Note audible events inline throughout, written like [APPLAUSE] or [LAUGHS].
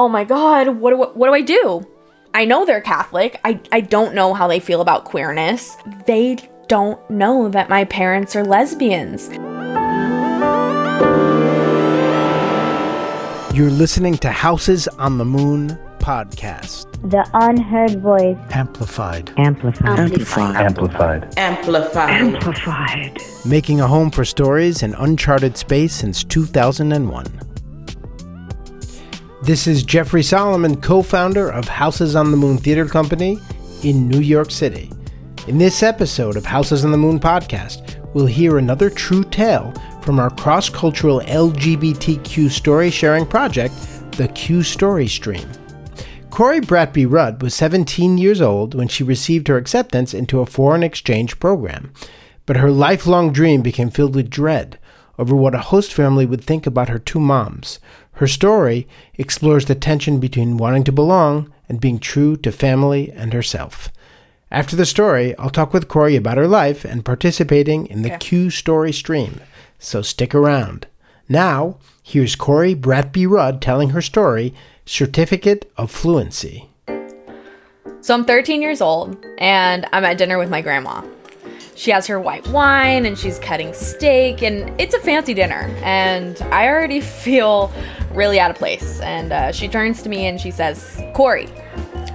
Oh my god, what do, what do I do? I know they're Catholic. I, I don't know how they feel about queerness. They don't know that my parents are lesbians. You're listening to Houses on the Moon podcast. The unheard voice. Amplified. Amplified. Amplified. Amplified. Amplified. Amplified. Making a home for stories in uncharted space since 2001. This is Jeffrey Solomon, co founder of Houses on the Moon Theater Company in New York City. In this episode of Houses on the Moon podcast, we'll hear another true tale from our cross cultural LGBTQ story sharing project, the Q Story Stream. Cori Bratby Rudd was 17 years old when she received her acceptance into a foreign exchange program, but her lifelong dream became filled with dread over what a host family would think about her two moms. Her story explores the tension between wanting to belong and being true to family and herself. After the story, I'll talk with Cori about her life and participating in the Q Story Stream so stick around. Now, here's Cori Bratby Rudd telling her story Certificate of Fluency. So I'm 13 years old and I'm at dinner with my grandma. She has her white wine and she's cutting steak, and it's a fancy dinner. And I already [LAUGHS] feel really out of place. And uh, she turns to me and she says, Cori.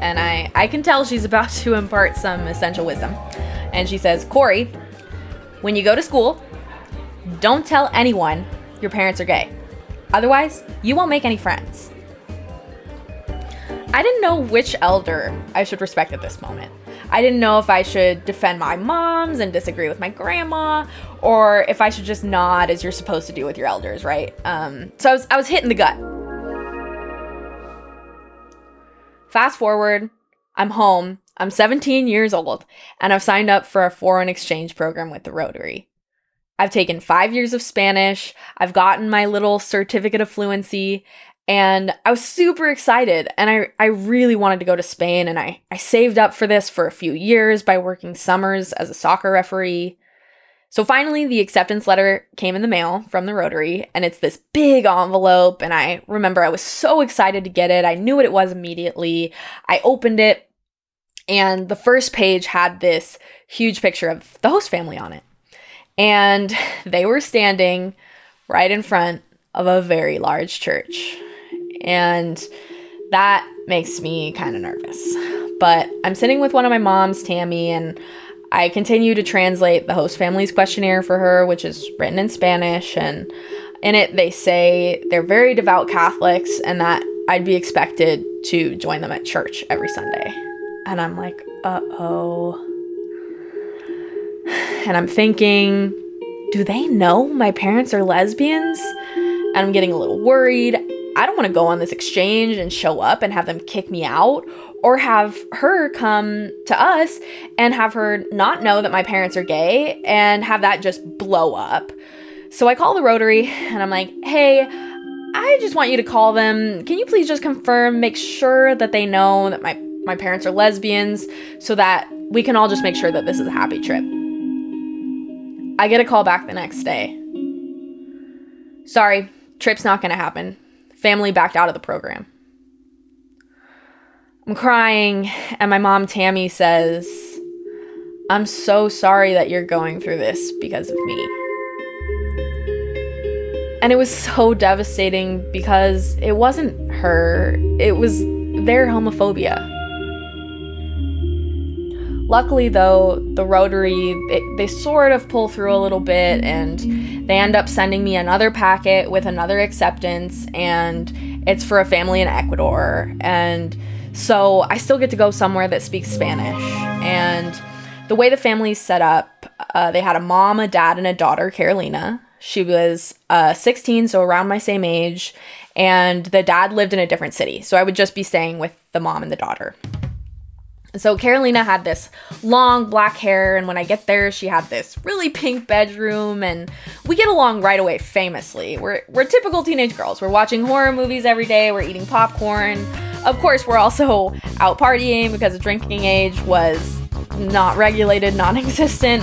And I, I can tell she's [LAUGHS] about to impart some essential wisdom. And she says, Cori, when you go to school, don't tell anyone your parents are gay. Otherwise, you won't make any friends. I didn't know which elder I should respect at this moment. I didn't know if I should defend my moms and disagree with my grandma, or if I should just nod as you're supposed to do with your elders, right? Um, so I was, I was hit in the gut. Fast forward, I'm home. I'm 17 years old, and I've signed up for a foreign exchange program with the Rotary. I've taken five years of Spanish, I've gotten my little certificate of fluency, and I was super excited. And I, I really wanted to go to Spain, and I, I saved up for this for a few years by working summers as a soccer referee. So finally, the acceptance letter came in the mail from the Rotary, and it's this big envelope. And I remember I was so excited to get it. I knew what it was immediately. I opened it, and the first page had this huge picture of the host family on it. And [LAUGHS] they were standing right in front of a very large church. And that makes me kind of nervous. But I'm sitting with one of my moms, Tammy, and I continue to translate the host family's questionnaire for her, which is written in Spanish. And in it, they say they're very devout Catholics and that I'd be expected to join them at church every Sunday. And I'm like, uh oh. And I'm thinking, do they know my parents are lesbians? And I'm getting a little worried. I don't want to go on this exchange and show up and have them kick me out or have her come to us and have her not know that my parents are gay and have that just blow up. So I call the Rotary and I'm like, hey, I just want you to call them. Can you please just confirm, make sure that they know that my, my parents are lesbians so that we can all just make sure that this is a happy trip? I get a call back the next day. Sorry, trip's not gonna happen. Family backed out of the program. I'm crying, and my mom, Tammy, says, I'm so sorry that you're going through this because of me. And it was so devastating because it wasn't her, it was their homophobia. Luckily, though, the Rotary, they, they sort of pull through a little bit and they end up sending me another packet with another acceptance, and it's for a family in Ecuador. And so I still get to go somewhere that speaks Spanish. And the way the family's set up, uh, they had a mom, a dad, and a daughter, Carolina. She was uh, 16, so around my same age, and the dad lived in a different city. So I would just be staying with the mom and the daughter. So Carolina had this long black hair, and when I get there, she had this really pink bedroom, and we get along right away. Famously, we're we're typical teenage girls. We're watching horror movies every day. We're eating popcorn. Of course, we're also out partying because the drinking age was not regulated, non-existent.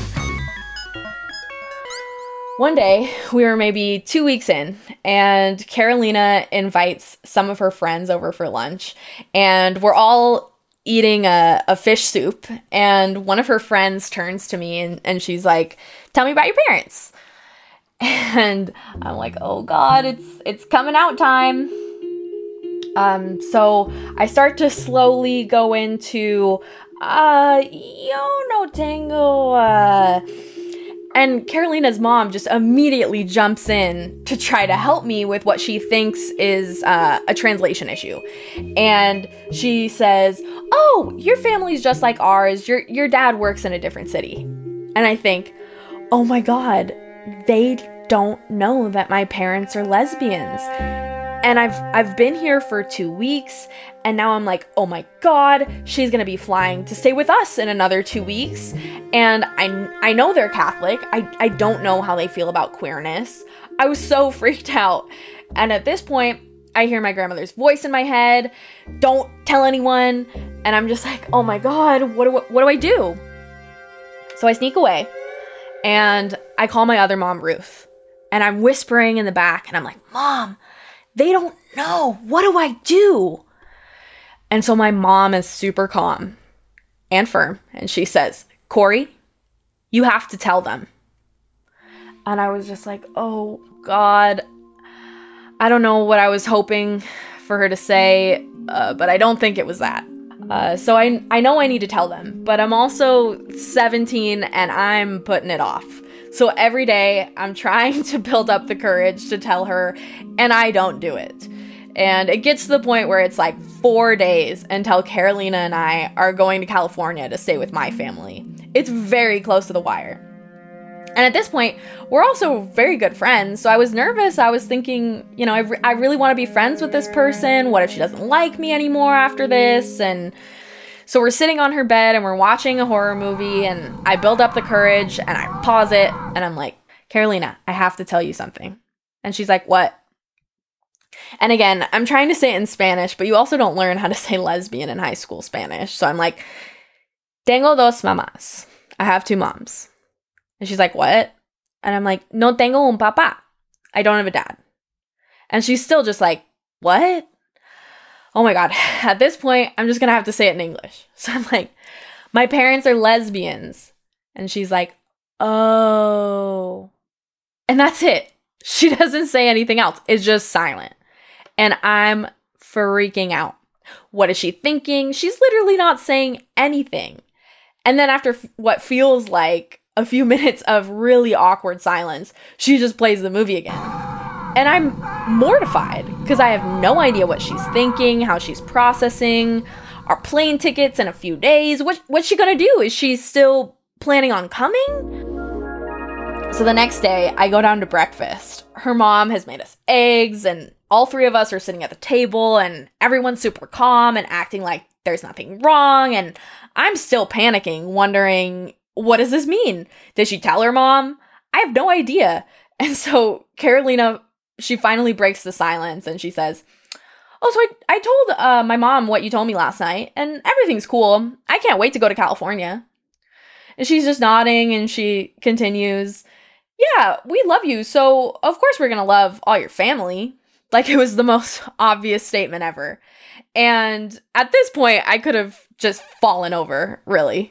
One day, we were maybe two weeks in, and Carolina invites some of her friends over for lunch, and we're all eating a, a fish soup and one of her friends turns to me and, and she's like tell me about your parents. [LAUGHS] And i'm like oh god it's it's coming out time. Um so i start to slowly go into uh yo no tengo uh and Carolina's mom just immediately jumps in to try to help me with what she thinks is uh, a translation issue. And she says, "Oh, your family's just like ours. Your your dad works in a different city." And I think, "Oh my god, they don't know that my parents are lesbians." And I've I've been here for 2 weeks and now I'm like, "Oh my god, she's going to be flying to stay with us in another 2 weeks." And I I know they're Catholic. I I don't know how they feel about queerness. I was so [LAUGHS] freaked out. And at this point, I hear my grandmother's voice in my head, "Don't tell anyone." And I'm just like, "Oh my god, what do what do I do?" So I sneak away and I call my other mom, Ruth. And I'm whispering in the back and I'm like, "Mom, they don't know. What do I do? And so my mom is super calm and firm. And she says, Cori, you have to tell them. And I was just like, oh God. I don't know what I was hoping for her to say, uh, but I don't think it was that. Uh, so I, I know I need to tell them, but I'm also 17 and I'm putting it off. So every day I'm trying to build up the courage to tell her, and I don't do it. And it gets to the point where it's like four days until Carolina and I are going to California to stay with my family. It's very close to the wire. And at this point, we're also very good friends. So I was nervous. I was thinking, you know, I, re- I really want to be friends with this person. What if she doesn't like me anymore after this? And so we're sitting on her bed and we're watching a horror movie, and I build up the courage and I pause it and I'm like, Carolina, I have to tell you something. And she's like, What? And again, I'm trying to say it in Spanish, but you also don't learn how to say lesbian in high school Spanish. So I'm like, Tengo dos mamás. I have two moms. And she's like, What? And I'm like, No tengo un papá. I don't have a dad. And she's still just like, What? Oh my God, [LAUGHS] at this point, I'm just gonna have to say it in English. [LAUGHS] So I'm like, my parents are lesbians. And she's like, oh. And that's it. [LAUGHS] She doesn't say anything else. It's just silent. And I'm freaking out. What is she thinking? She's literally not saying anything. And then after f- what feels like a few minutes of really awkward silence, she just plays the movie again. And I'm mortified because I have no idea what she's thinking, how she's processing. Our plane tickets in a few days. What what's she gonna do? Is she still planning on coming? So the next day, I go down to breakfast. Her mom has made us eggs, and all three of us are sitting at the table, and everyone's super calm and acting like there's nothing wrong. And I'm still panicking, wondering, what does this mean? Did she tell her mom? I have no idea. [LAUGHS] And so Carolina she finally breaks the silence and she says, Oh, so I, I told uh, my mom what you told me last night, and everything's cool. I can't wait to go to California. And she's just nodding and she continues, Yeah, we love you, so of course we're gonna love all your family. Like it was the most [LAUGHS] obvious statement ever. And at this point, I could have just fallen over, really.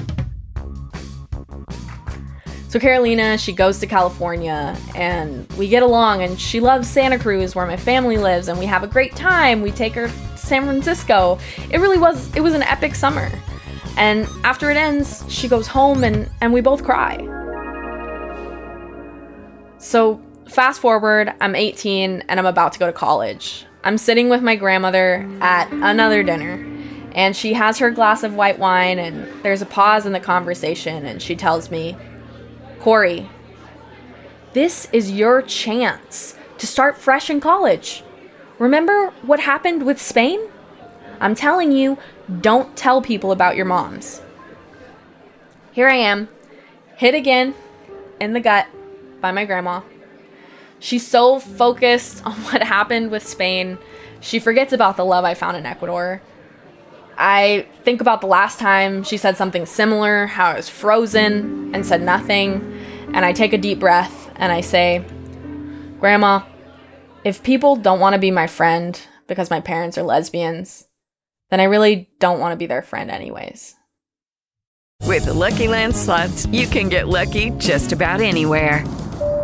So Carolina, she goes to California and we get along and she loves Santa Cruz where my family lives and we have a great time. We take her to San Francisco. It really was it was an epic summer. And after it ends, she goes home and and we both cry. So fast forward, I'm 18 and I'm about to go to college. I'm sitting with my grandmother at another dinner and she has her glass of white wine and there's a pause in the conversation and she tells me Cori, this is your chance to start fresh in college. Remember what happened with Spain? I'm telling you, don't tell people about your moms. Here I am, hit again in the gut by my grandma. She's so focused [LAUGHS] on what happened with Spain, she forgets about the love I found in Ecuador. I think about the last time she said something similar, how I was frozen and said nothing, and I take a deep breath and I say, Grandma, if people don't want to be my friend because my parents are lesbians, then I really don't want to be their friend, anyways. With the Lucky Land slots, you can get lucky just about anywhere.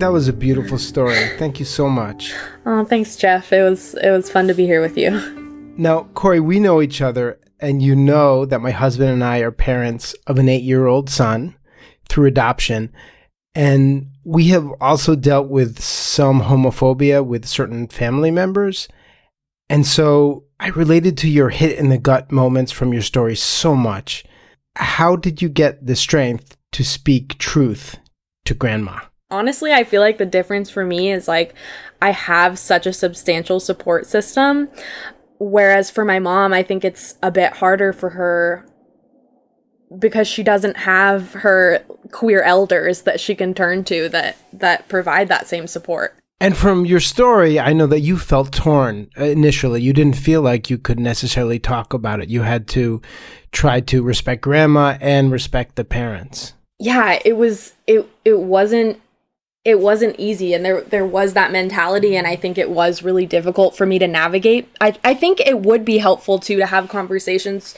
that was a beautiful story. Thank you so much. Oh, thanks, Jeff. It was it was fun to be here with you. Now, Cori, we know each other, and you know that my husband and I are parents of an eight year old son through adoption. And we have also dealt with some homophobia with certain family members. And so I related to your hit in the gut moments from your story so much. How did you get the strength to speak truth to grandma? Honestly, I feel like the difference for me is like I have such a substantial support system. Whereas for my mom, I think it's a bit harder for her because she doesn't have her queer elders that she can turn to that that provide that same support. And from your story, I know that you felt torn initially. You didn't feel like you could necessarily talk about it. You had to try to respect grandma and respect the parents. Yeah, it was it it wasn't it wasn't easy and there there was that mentality and I think it was really difficult for me to navigate. I I think it would be helpful too to have conversations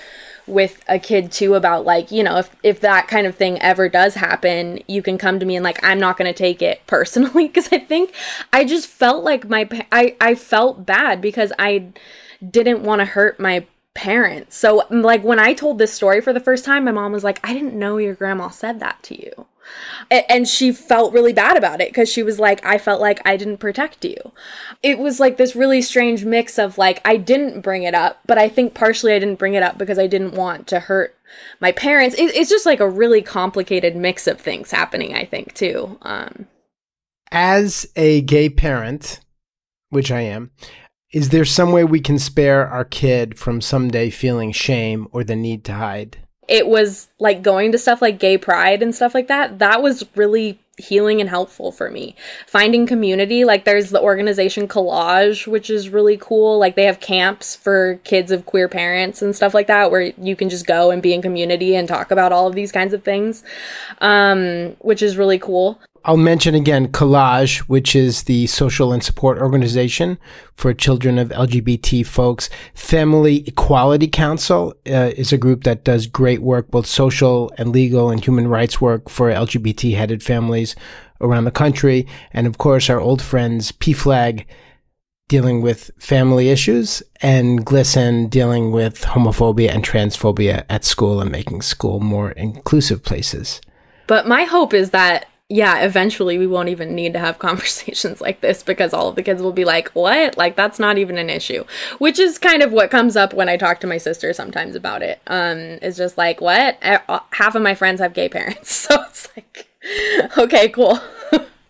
with a kid too about like you know if if that kind of thing ever does happen you can come to me and like i'm not going to take it [LAUGHS] personally because i think i just felt like my i i felt bad because i didn't want to hurt my parents. So like when i told this story for the first time my mom was like i didn't know your grandma said that to you. And she felt really bad about it because she was like i felt like i didn't protect you. It was like this really strange mix of like i didn't bring it up but i think partially i didn't bring it up because i didn't want to hurt my parents. It, it's just like a really complicated mix of things happening i think too um. As a gay parent which i am is there some way we can spare our kid from someday feeling shame or the need to hide? It was like going to stuff like gay pride and stuff like that. That was really healing and helpful for me. Finding community like there's the organization COLAGE which is really cool. Like they have camps for kids of queer parents and stuff like that where you can just go and be in community and talk about all of these kinds of things um, which is really cool I'll mention again COLAGE, which is the social and support organization for children of LGBT folks. Family Equality Council uh, is a group that does great work, both social and legal and human rights work for LGBT headed families around the country. And of course, our old friends PFLAG dealing with family issues and GLSEN dealing with homophobia and transphobia at school and making school more inclusive places. But my hope is that yeah, eventually we won't even need to have [LAUGHS] conversations like this because all of the kids will be like, "What? Like that's not even an issue." Which is kind of what comes up when I talk to my sister sometimes about it. Um it's just like, "What? Uh, Half of my friends have gay parents." [LAUGHS] So it's like, [LAUGHS] "Okay, cool."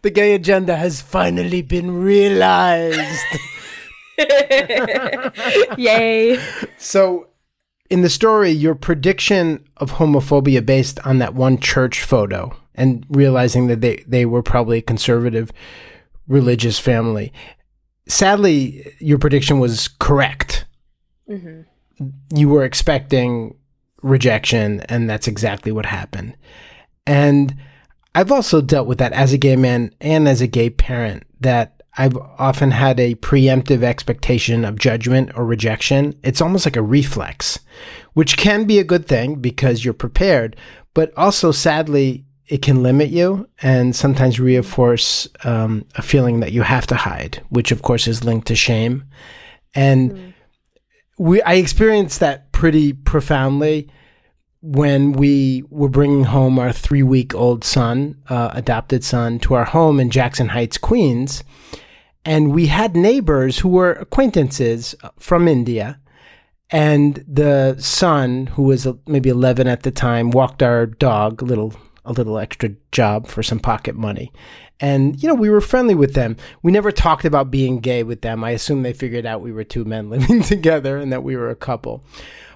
the gay agenda has finally been realized. Yay. So, in the story, your prediction of homophobia based on that one church photo and realizing that they, they were probably a conservative religious family. Sadly, your prediction was correct. Mm-hmm. You were expecting rejection, and that's exactly what happened. And I've also dealt with that as a gay man and as a gay parent, that I've often had a preemptive expectation of judgment or rejection. It's almost like a reflex, which can be a good thing because you're prepared, but also sadly, it can limit you and sometimes reinforce um, a feeling that you have to hide, which of course is linked to shame. And mm. we, I experienced that pretty profoundly when we were bringing home our three week old son, uh, adopted son, to our home in Jackson Heights, Queens. And we had neighbors who were acquaintances from India. And the son, who was maybe 11 at the time, walked our dog, little, a little extra job for some pocket money. And, you know, we were friendly with them. We never talked about being gay with them. I assume they figured out we were two men [LAUGHS] living together and that we were a couple.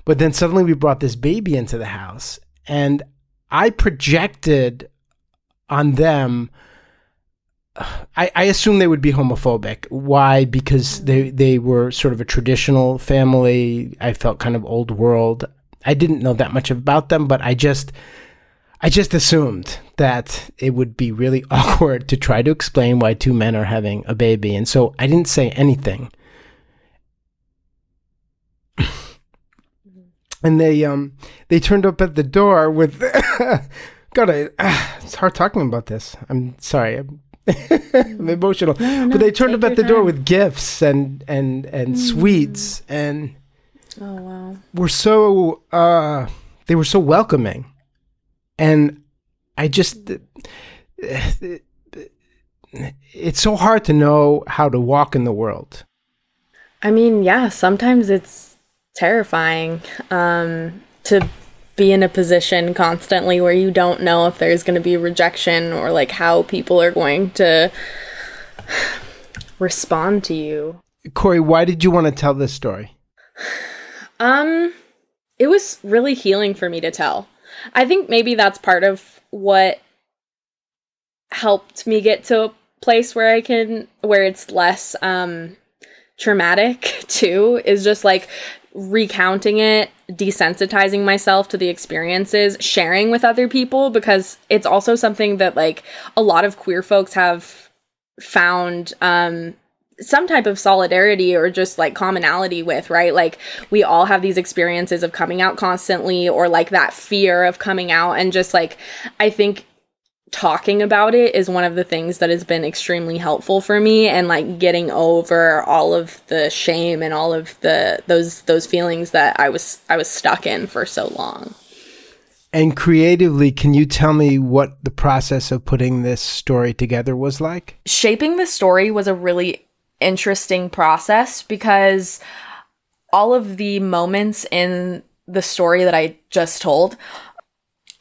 But then suddenly we brought this baby into the house, and I projected on them. I, I assume they would be homophobic. Why? Because they they were sort of a traditional family. I felt kind of old world. I didn't know that much about them, but I just I just assumed that it would be really [LAUGHS] awkward to try to explain why two men are having a baby. And so I didn't say anything. [LAUGHS] and they um they turned up at the door with [LAUGHS] God, I, uh, [SIGHS] it's hard talking about this. I'm sorry. I'm, I'm emotional. No, no, but they turned up at the time. door with gifts and and and mm. sweets and oh wow. Were so uh they were so welcoming. And I just it's so hard to know how to walk in the world. I mean, yeah, sometimes it's terrifying um, to be in a position constantly where you don't know if there's going to be rejection or like how people are going to respond to you. Cori, why did you want to tell this story? Um, it was really healing for me to tell. I think maybe that's part of what helped me get to a place where I can where it's less um traumatic [LAUGHS] too is just like recounting it, desensitizing myself to the experiences, sharing with other people because it's also something that like a lot of queer folks have found um some type of solidarity or just like commonality with, right? Like we all have these experiences of coming out constantly or like that fear of coming out and just like I think talking about it is one of the things that has been extremely helpful for me and like getting over all of the shame and all of the those those feelings that I was I was stuck in for so long. And creatively, can you tell me what the process of putting this story together was like? Shaping the story was a really interesting process because all of the moments in the story that I just told,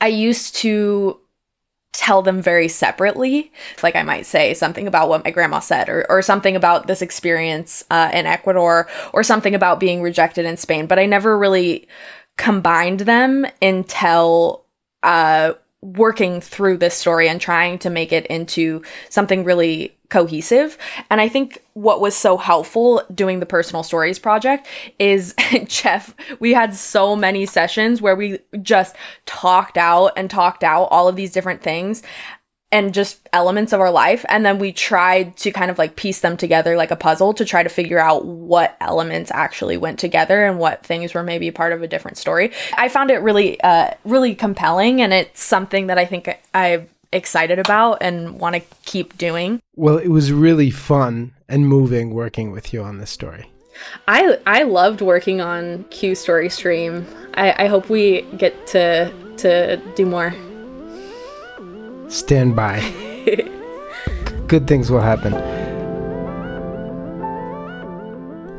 I used to tell them very separately. Like I might say something about what my grandma said, or, or something about this experience uh, in Ecuador, or something about being rejected in Spain, but I never really combined them until uh, working through this story and trying to make it into something really cohesive. And I think what was so helpful doing the personal stories project is [LAUGHS] Jeff, we had so many sessions where we just talked out and talked out all of these different things and just elements of our life. And then we tried to kind of like piece them together like a puzzle to try to figure out what elements actually went together and what things were maybe part of a different story. I found it really uh really compelling and it's something that i think i'm excited about and want to keep doing. Well it was really fun and moving working with you on this story. I i loved working on q story stream. I i hope we get to to do more Stand by. [LAUGHS] Good things will happen.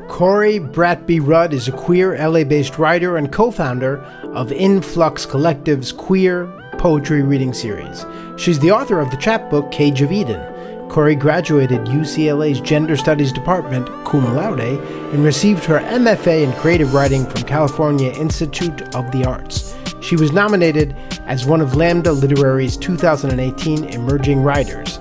Cori Bratby Rudd is a queer LA based writer and co founder of Influx Collective's queer poetry reading series. She's the author of the chapbook Cage of Eden. Cori graduated UCLA's Gender Studies Department cum laude and received her MFA in creative writing from California Institute of the Arts. She was nominated as one of Lambda Literary's 2018 Emerging Writers.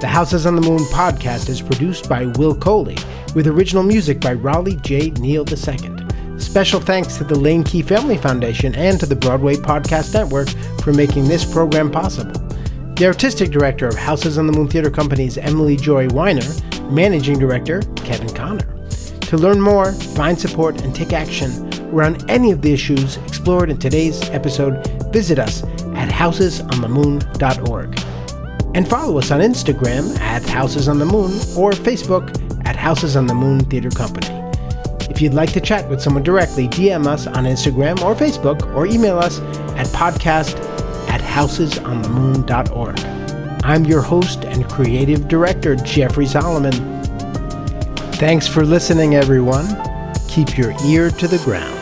The Houses on the Moon podcast is produced by Will Coley, with original music by Raleigh J. Neal II. Special thanks to the Lane Key Family Foundation and to the Broadway Podcast Network for making this program possible. The artistic director of Houses on the Moon Theater Company is Emily Joy Weiner, managing director Kevin Connor. To learn more, find support, and take action around any of the issues explored in today's episode, visit us at housesonthemoon.org. And follow us on Instagram at Houses on the Moon or Facebook at Houses on the Moon Theater Company. If you'd like to chat with someone directly, DM us on Instagram or Facebook or email us at podcast at housesonthemoon.org. I'm your host and creative director, Jeffrey Solomon. Thanks for listening, everyone. Keep your ear to the ground.